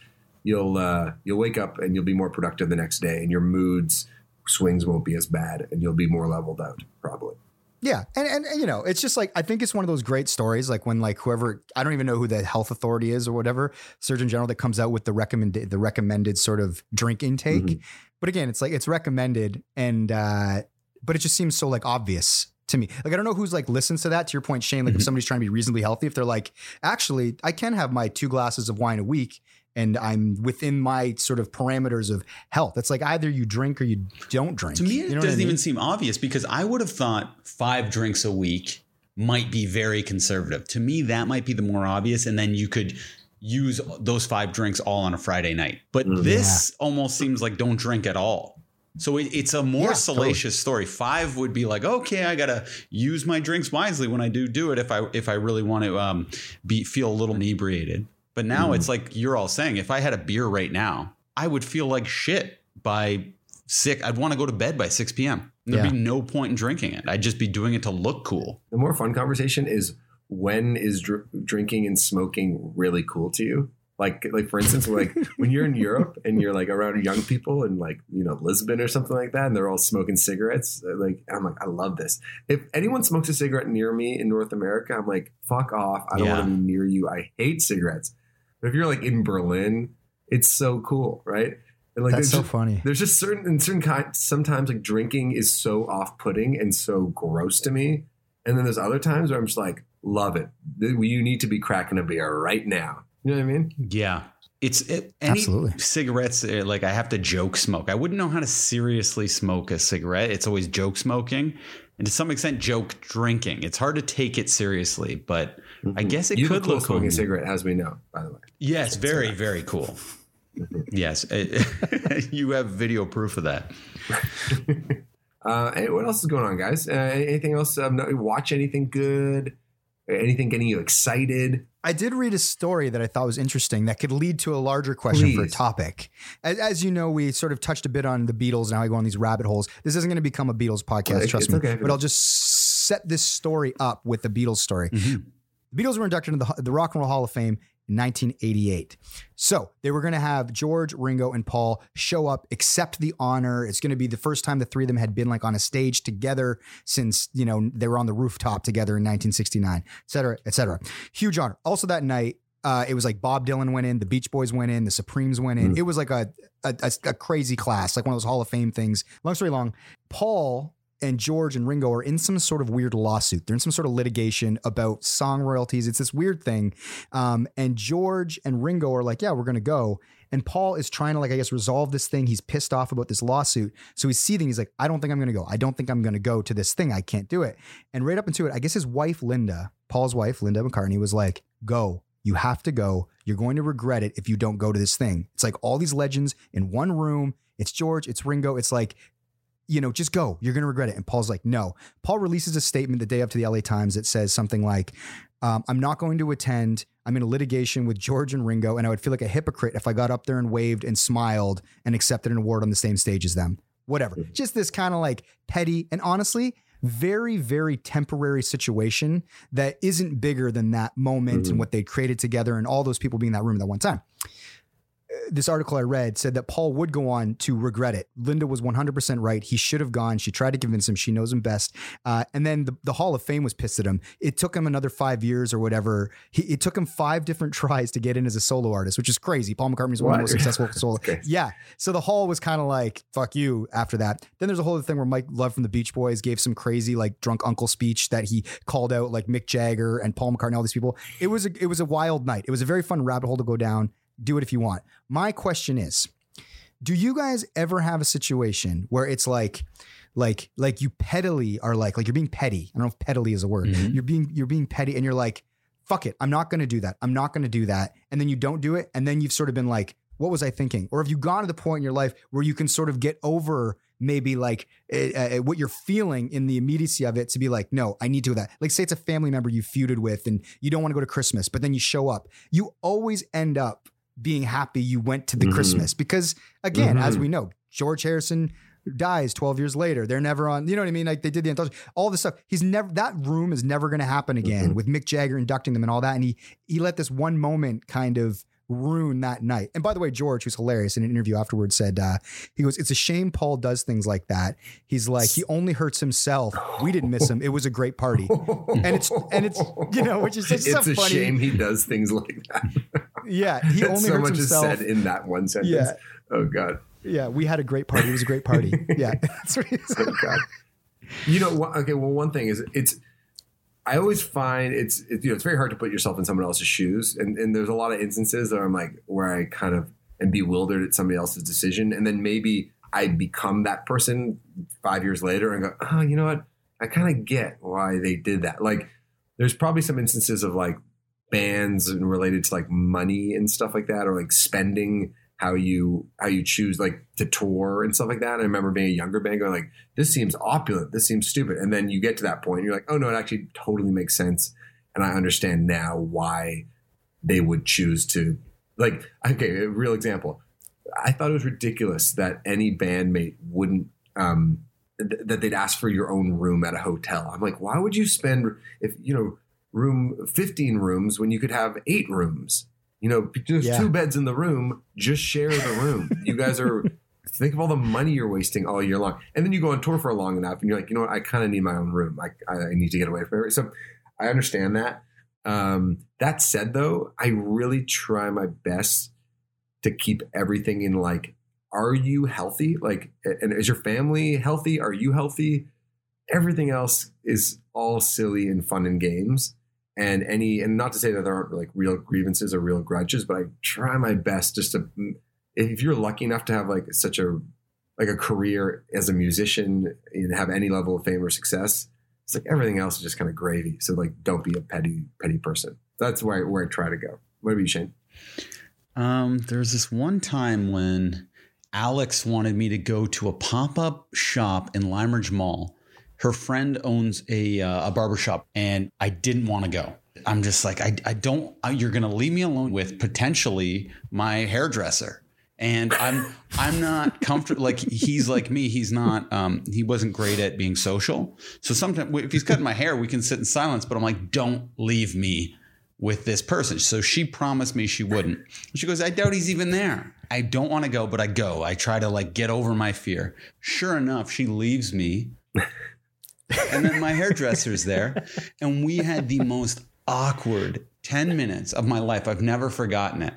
S3: you'll uh, you'll wake up and you'll be more productive the next day, and your moods swings won't be as bad, and you'll be more leveled out probably.
S1: Yeah, and, and and, you know, it's just like I think it's one of those great stories, like when like whoever I don't even know who the health authority is or whatever Surgeon General that comes out with the recommended the recommended sort of drink intake.
S3: Mm-hmm.
S1: But again, it's like it's recommended, and uh, but it just seems so like obvious to me. Like I don't know who's like listens to that. To your point, Shane,
S3: Mm-hmm.
S1: like if somebody's trying to be reasonably healthy, if they're like, actually, I can have my two glasses of wine a week. And I'm within my sort of parameters of health. It's like either you drink or you don't drink.
S4: To me, it
S1: You know
S4: doesn't
S1: mean?
S4: even seem obvious because I would have thought five drinks a week might be very conservative. To me, that might be the more obvious. And then you could use those five drinks all on a Friday night. But
S1: Mm,
S4: this almost seems like don't drink at all. So it, it's a more
S1: Yeah,
S4: salacious story. Five would be like, okay, I gotta use my drinks wisely when I do do it. If I if I really want to um, be feel a little inebriated. But now
S1: Mm-hmm.
S4: it's like you're all saying, if I had a beer right now, I would feel like shit by six. I'd want to go to bed by six p.m. There'd
S1: Yeah.
S4: be no point in drinking it. I'd just be doing it to look cool.
S3: The more fun conversation is when is dr- drinking and smoking really cool to you? Like, like for instance, like when you're in Europe and you're like around young people and like you know Lisbon or something like that, and they're all smoking cigarettes. uh, Like I'm like, I love this. If anyone smokes a cigarette near me in North America, I'm like, fuck off. I don't
S4: Yeah.
S3: want to be near you. I hate cigarettes. But if you're like in Berlin, it's so cool, right? And like
S1: That's so
S3: just-
S1: funny.
S3: There's just certain in certain kinds. Sometimes like drinking is so off-putting and so gross to me, and then there's other times where I'm just like, love it. You need to be cracking a beer right now. You know what I mean?
S4: Yeah. It's it, any
S1: Absolutely.
S4: cigarettes. uh, Like I have to joke smoke. I wouldn't know how to seriously smoke a cigarette. It's always joke smoking, and to some extent, joke drinking. It's hard to take it seriously, but I guess it
S3: you
S4: could
S3: look
S4: cool.
S3: smoking a cigarette, as we know, by the way.
S4: Yes, very very cool. yes, you have video proof of that.
S3: Uh, hey, what else is going on, guys? Uh, anything else? Um, watch anything good? Anything getting you excited?
S1: I did read a story that I thought was interesting that could lead to a larger question for a topic. As, as you know, we sort of touched a bit on the Beatles. Now I go on these rabbit holes. This isn't going to become a Beatles podcast, trust me.
S3: okay.
S1: But I'll just set this story up with the Beatles story. Mm-hmm. The Beatles were inducted into the, the Rock and Roll Hall of Fame in 1988. So they were going to have George, Ringo, and Paul show up, accept the honor. It's going to be the first time the three of them had been like on a stage together since, you know, they were on the rooftop together in 1969, et cetera, et cetera. Huge honor. Also that night, uh, it was like Bob Dylan went in, the Beach Boys went in, the Supremes went in. It was like a, a, a, a crazy class, like one of those Hall of Fame things. Long story long, Paul and George and Ringo are in some sort of weird lawsuit. They're in some sort of litigation about song royalties. It's this weird thing. Um, and George and Ringo are like, yeah, we're going to go. And Paul is trying to, like, I guess, resolve this thing. He's pissed off about this lawsuit. So he's seething. He's like, I don't think I'm going to go. I don't think I'm going to go to this thing. I can't do it. And right up into it, I guess his wife, Linda, Paul's wife, Linda McCartney, was like, go. You have to go. You're going to regret it if you don't go to this thing. It's like all these legends in one room. It's George, it's Ringo. It's like, you know, just go. You're going to regret it. And Paul's like, no. Paul releases a statement the day up to the LA Times that says something like, um, I'm not going to attend. I'm in a litigation with George and Ringo, and I would feel like a hypocrite if I got up there and waved and smiled and accepted an award on the same stage as them. Whatever. Just this kind of like petty and honestly, very, very temporary situation that isn't bigger than that moment and what they created together and all those people being in that room at that one time. This article I read said that Paul would go on to regret it. Linda was 100% right. He should have gone. She tried to convince him. She knows him best. Uh, and then the, the Hall of Fame was pissed at him. It took him another five years or whatever. He, it took him five different tries to get in as a solo artist, which is crazy. Paul McCartney's one of the most successful solo.
S3: Okay.
S1: Yeah. So the Hall was kind of like, fuck you after that. Then there's a whole other thing where Mike Love from the Beach Boys gave some crazy, like, drunk uncle speech that he called out, like, Mick Jagger and Paul McCartney, all these people. It was a, it was a wild night. It was a very fun rabbit hole to go down. Do it if you want. My question is, do you guys ever have a situation where it's like like like you pettily are like like you're being petty. I don't know if pettily is a word.
S4: Mhm.
S1: you're being you're being petty and you're like fuck it. I'm not going to do that. I'm not going to do that. And then you don't do it. And then you've sort of been like what was i thinking? Or have you gone to the point in your life where you can sort of get over maybe like uh, what you're feeling in the immediacy of it to be like no i need to do that. Like say it's a family member you feuded with and you don't want to go to christmas but then you show up. You always end up being happy you went to the
S3: Mhm.
S1: christmas. Because again as
S3: Mhm.
S1: we know george harrison dies 12 years later. They're never on you know what i mean? Like they did the anthology. All this stuff he's never that room is never going to happen again
S3: Mhm.
S1: with mick jagger inducting them and all that. And he he let this one moment kind of ruin that night. And by the way george who's hilarious in an interview afterwards said uh he goes it's a shame paul does things like that. He's like he only hurts himself. We didn't miss him. It was a great party. And it's and it's you know which is just
S3: it's a
S1: funny.
S3: shame he does things like that.
S1: yeah he only
S3: so
S1: hurts
S3: much
S1: himself
S3: is said in that one sentence.
S1: Yeah.
S3: Oh God.
S1: yeah we had a great party it was a great party yeah that's what he said.
S3: Oh God. You know what? Okay. Well, one thing is it's. I always find it's it, you know it's very hard to put yourself in someone else's shoes, and and there's a lot of instances that I'm like where I kind of am bewildered at somebody else's decision, and then maybe I become that person five years later and go, oh, you know what? I kind of get why they did that. Like, there's probably some instances of like bands and related to like money and stuff like that, or like spending how you how you choose like to tour and stuff like that. And I remember being a younger band going like, this seems opulent, this seems stupid, and then you get to that point, and you're like, oh no, it actually totally makes sense, and I understand now why they would choose to like. Okay, a real example. I thought it was ridiculous that any bandmate wouldn't um, th- that they'd ask for your own room at a hotel. I'm like, why would you spend if you know room 15 rooms when you could have eight rooms? You know, there's
S1: Yeah.
S3: two beds in the room. Just share the room. you guys are think of all the money you're wasting all year long, and then you go on tour for long enough, and you're like, you know what? I kind of need my own room. I I need to get away from it. So I understand that. Um, that said, though, I really try my best to keep everything in like, are you healthy? Like, and is your family healthy? Are you healthy? Everything else is all silly and fun and games. And any, and not to say that there aren't like real grievances or real grudges, but I try my best just to, if you're lucky enough to have like such a, like a career as a musician and have any level of fame or success, it's like everything else is just kind of gravy. So like, don't be a petty, petty person. That's where I, where I try to go. What about you, Shane?
S4: Um, there's this one time when Alex wanted me to go to a pop up shop in Limeridge Mall. Her friend owns a uh, a barber shop, and I didn't want to go. I'm just like, I, I don't. You're gonna leave me alone with potentially my hairdresser, and I'm I'm not comfortable. Like he's like me. He's not. Um, he wasn't great at being social. So sometimes if he's cutting my hair, we can sit in silence. But I'm like, don't leave me with this person. So she promised me she wouldn't. She goes, I doubt he's even there. I don't want to go, but I go. I try to like get over my fear. Sure enough, she leaves me. And then my hairdresser's there. And we had the most awkward 10 minutes of my life. I've never forgotten it.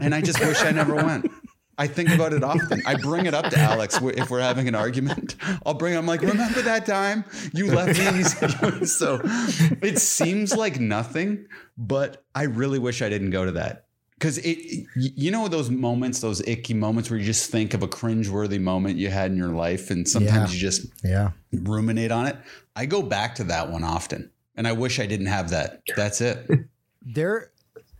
S4: And I just wish I never went. I think about it often. I bring it up to Alex if we're having an argument. I'll bring. It, I'm like, remember that time you left me? So it seems like nothing, but I really wish I didn't go to that because it. You know those moments, those icky moments where you just think of a cringeworthy moment you had in your life, and sometimes
S1: Yeah.
S4: you just
S1: yeah
S4: ruminate on it. I go back to that one often, and I wish I didn't have that. That's it.
S1: there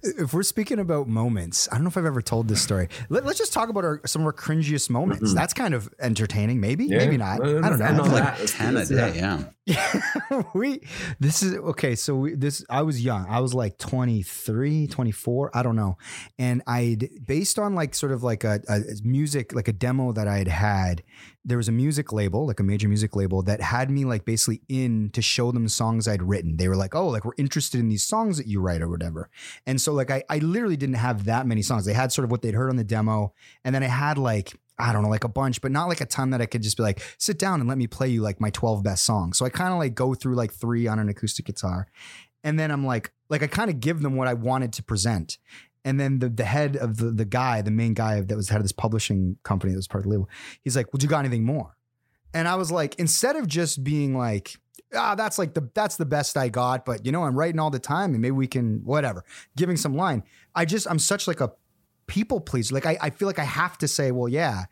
S1: if we're speaking about moments i don't know if i've ever told this story Let, us just talk about our some of our cringiest moments
S3: Mhm.
S1: that's kind of entertaining maybe
S3: Yeah.
S1: maybe not
S3: Well,
S1: i don't know I feel like-
S3: that,
S4: Ten a day,
S3: yeah.
S4: yeah.
S1: we this is okay so we, this i was young i was like 23 24 i don't know and i based on like sort of like a, a music like a demo that i had had there was a music label, like a major music label, that had me like basically in to show them songs I'd written. They were like, "Oh, like we're interested in these songs that you write or whatever." And so like I, I literally didn't have that many songs. They had sort of what they'd heard on the demo, and then I had like I don't know, like a bunch, but not like a ton that I could just be like, sit down and let me play you like my 12 best songs. So I kind of like go through like three on an acoustic guitar. And then I'm like, like I kind of give them what I wanted to present. And then the the head of the the guy, the main guy that was head of this publishing company that was part of the label, he's like, Well, you got anything more? And I was like, instead of just being like, ah, that's like the that's the best I got, but you know, I'm writing all the time and maybe we can whatever, giving some line. I just I'm such like a people pleaser. Like I, I feel like I have to say, well, yeah.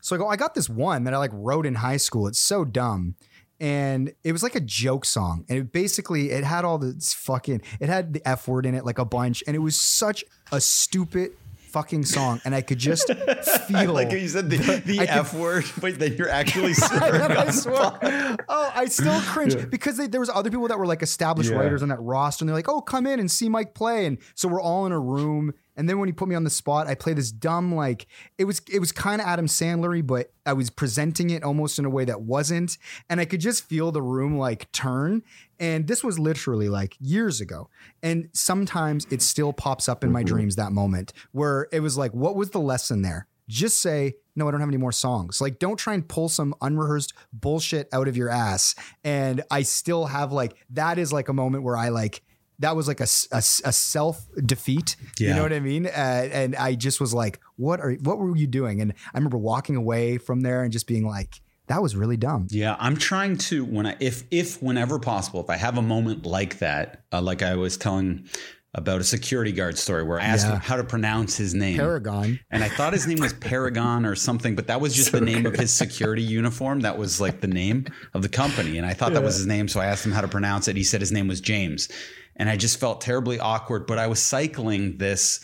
S1: So I go, I got this one that I like wrote in high school. It's so dumb. And it was like a joke song. And it basically it had all this fucking it had the F word in it, like a bunch. And it was such a stupid fucking song. And I could just feel
S4: like you said the, the
S1: I could-
S4: F word, but then you're actually swearing
S1: I. Oh, I still cringe because they, there was other people that were like established
S3: Yeah.
S1: writers on that roster, and they're like, "Oh, come in and see Mike play." And so we're all in a room. And then when he put me on the spot, I play this dumb like it was it was kind of Adam Sandlery, but I was presenting it almost in a way that wasn't, and I could just feel the room like turn. And this was literally like years ago. And sometimes it still pops up in my mm-hmm. dreams that moment where it was like, what was the lesson there? Just say, no, I don't have any more songs. Like, don't try and pull some unrehearsed bullshit out of your ass. And I still have like, that is like a moment where I like, that was like a a self defeat. You know what I mean? Uh, and I just was like, what are, what were you doing? And I remember walking away from there and just being like, that was really dumb.
S4: Yeah, I'm trying to when I if if whenever possible, if I have a moment like that, uh, like I was telling about a security guard story where I asked
S1: Yeah.
S4: him how to pronounce his name.
S1: Paragon.
S4: And I thought his name was Paragon or something, but that was just the name of his security uniform. That was like the name of the company. And I thought that was his name. So I asked him how to pronounce it. He said his name was James. And I just felt terribly awkward, but I was cycling this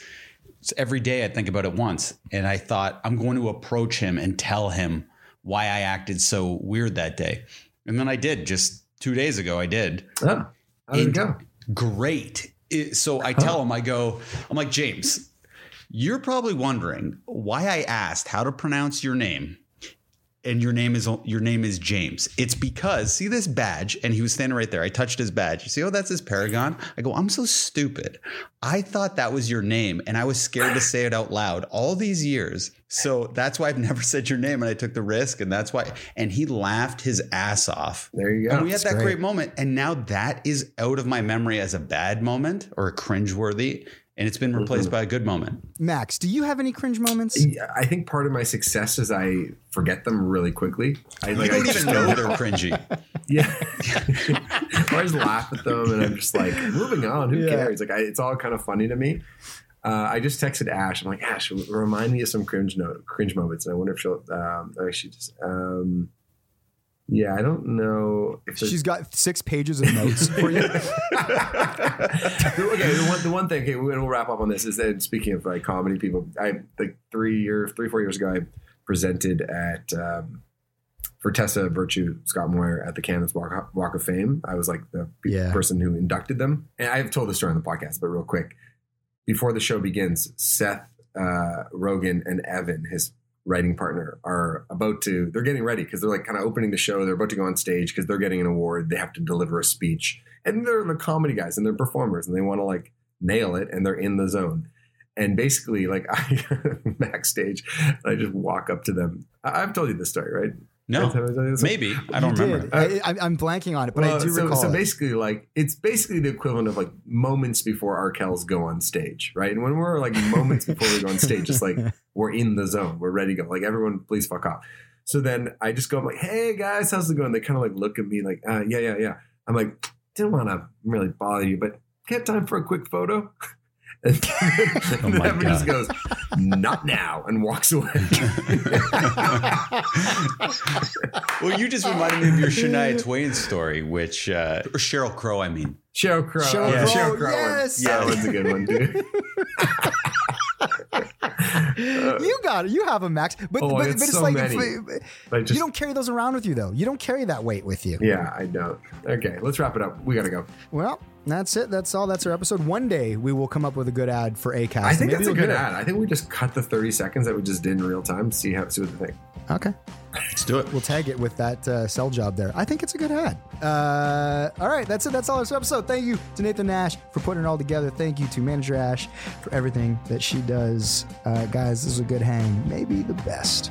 S4: every day. I think about it once. And I thought, I'm going to approach him and tell him why I acted so weird that day. And then I did just two days ago. I did
S3: ah, Oh, it
S4: And
S3: go?
S4: Great. It- so I tell him, I go, I'm like, James, you're probably wondering why I asked how to pronounce your name. And your name is your name is James. It's because see this badge, and he was standing right there. I touched his badge. You see, oh, that's his Paragon. I go, I'm so stupid. I thought that was your name, and I was scared to say it out loud all these years. So that's why I've never said your name, and I took the risk, and that's why. And he laughed his ass off.
S3: There you go.
S4: And we had
S1: That's
S4: that
S1: great.
S4: great moment. And now that is out of my memory as a bad moment or a cringeworthy. And it's been replaced
S3: Mm-hmm.
S4: by a good moment.
S1: Max, do you have any cringe moments?
S3: I think part of my success is I forget them really quickly. I like
S4: don't
S3: just
S4: even know they're cringy.
S3: Yeah. I just laugh at them and I'm just like, moving on. Who
S1: Yeah.
S3: cares? Like, I, it's all kind of funny to me. Uh, I just texted Ash. I'm like, Ash, remind me of some cringe note, cringe moments. And I wonder if she'll, um, or she just, um, yeah, I don't know if
S1: She's got six pages of notes for you.
S3: okay, the one, the one thing, okay, we'll wrap up on this is that speaking of like comedy people, I like three year, three, four years ago, I presented at, um, for Tessa Virtue Scott Moir at the Canada's Walk, Walk of Fame. I was like the
S1: Yeah.
S3: person who inducted them. And I've told this story on the podcast, but real quick, before the show begins, Seth uh, Rogen and Evan, his writing partner, are about to, they're getting ready because they're like kind of opening the show. They're about to go on stage because they're getting an award. They have to deliver a speech. And they're the comedy guys and they're performers and they want to like nail it and they're in the zone. And basically, like I backstage, I just walk up to them. I, I've told you this story, right?
S4: No,
S3: Have I told you this?
S4: maybe. I don't
S1: you
S4: remember.
S1: did. I, I, I'm blanking on it, but I do
S3: so,
S1: recall.
S3: so
S1: it.
S3: basically, like it's basically the equivalent of like moments before Arkells go on stage, right? And when we're like moments before we go on stage, it's like we're in the zone, we're ready to go. Like everyone, please fuck off. So then I just go, I'm like, hey guys, how's it going? They kind of like look at me like, uh, yeah, yeah, yeah. I'm like, didn't want to really bother you, but get time for a quick photo. And then
S4: my
S3: Evan just goes, not now, and walks away.
S4: Well, you just reminded me of your Shania Twain story, which, uh, or Sheryl Crow, I mean.
S3: Sheryl Crow.
S1: Sheryl
S3: yeah,
S1: Crow,
S3: Sheryl Crow.
S1: yes.
S3: Yeah, that one's a good one, dude.
S1: you got it. You have them, Max. But,
S3: Oh,
S1: but,
S3: it's
S1: but it's
S3: so
S1: like
S3: many.
S1: if-
S3: Like, just-
S1: you don't carry those around with you, though. You don't carry that weight with you.
S3: Yeah, I don't. Okay, let's wrap it up. We got to go.
S1: Well, that's it. That's all. That's our episode. One day we will come up with a good ad for Acast.
S3: I think
S1: Maybe
S3: that's a
S1: you'll
S3: good
S1: hear it.
S3: ad. I think we just cut the 30 seconds that we just did in real time. See how see what they think.
S1: Okay.
S4: Let's do it.
S1: We'll tag it with that uh, sell job there. I think it's a good ad. Uh, all right, that's it. That's all this episode. Thank you to Nathan Nash for putting it all together. Thank you to Manager Ash for everything that she does. Uh, guys, this is a good hang. Maybe the best.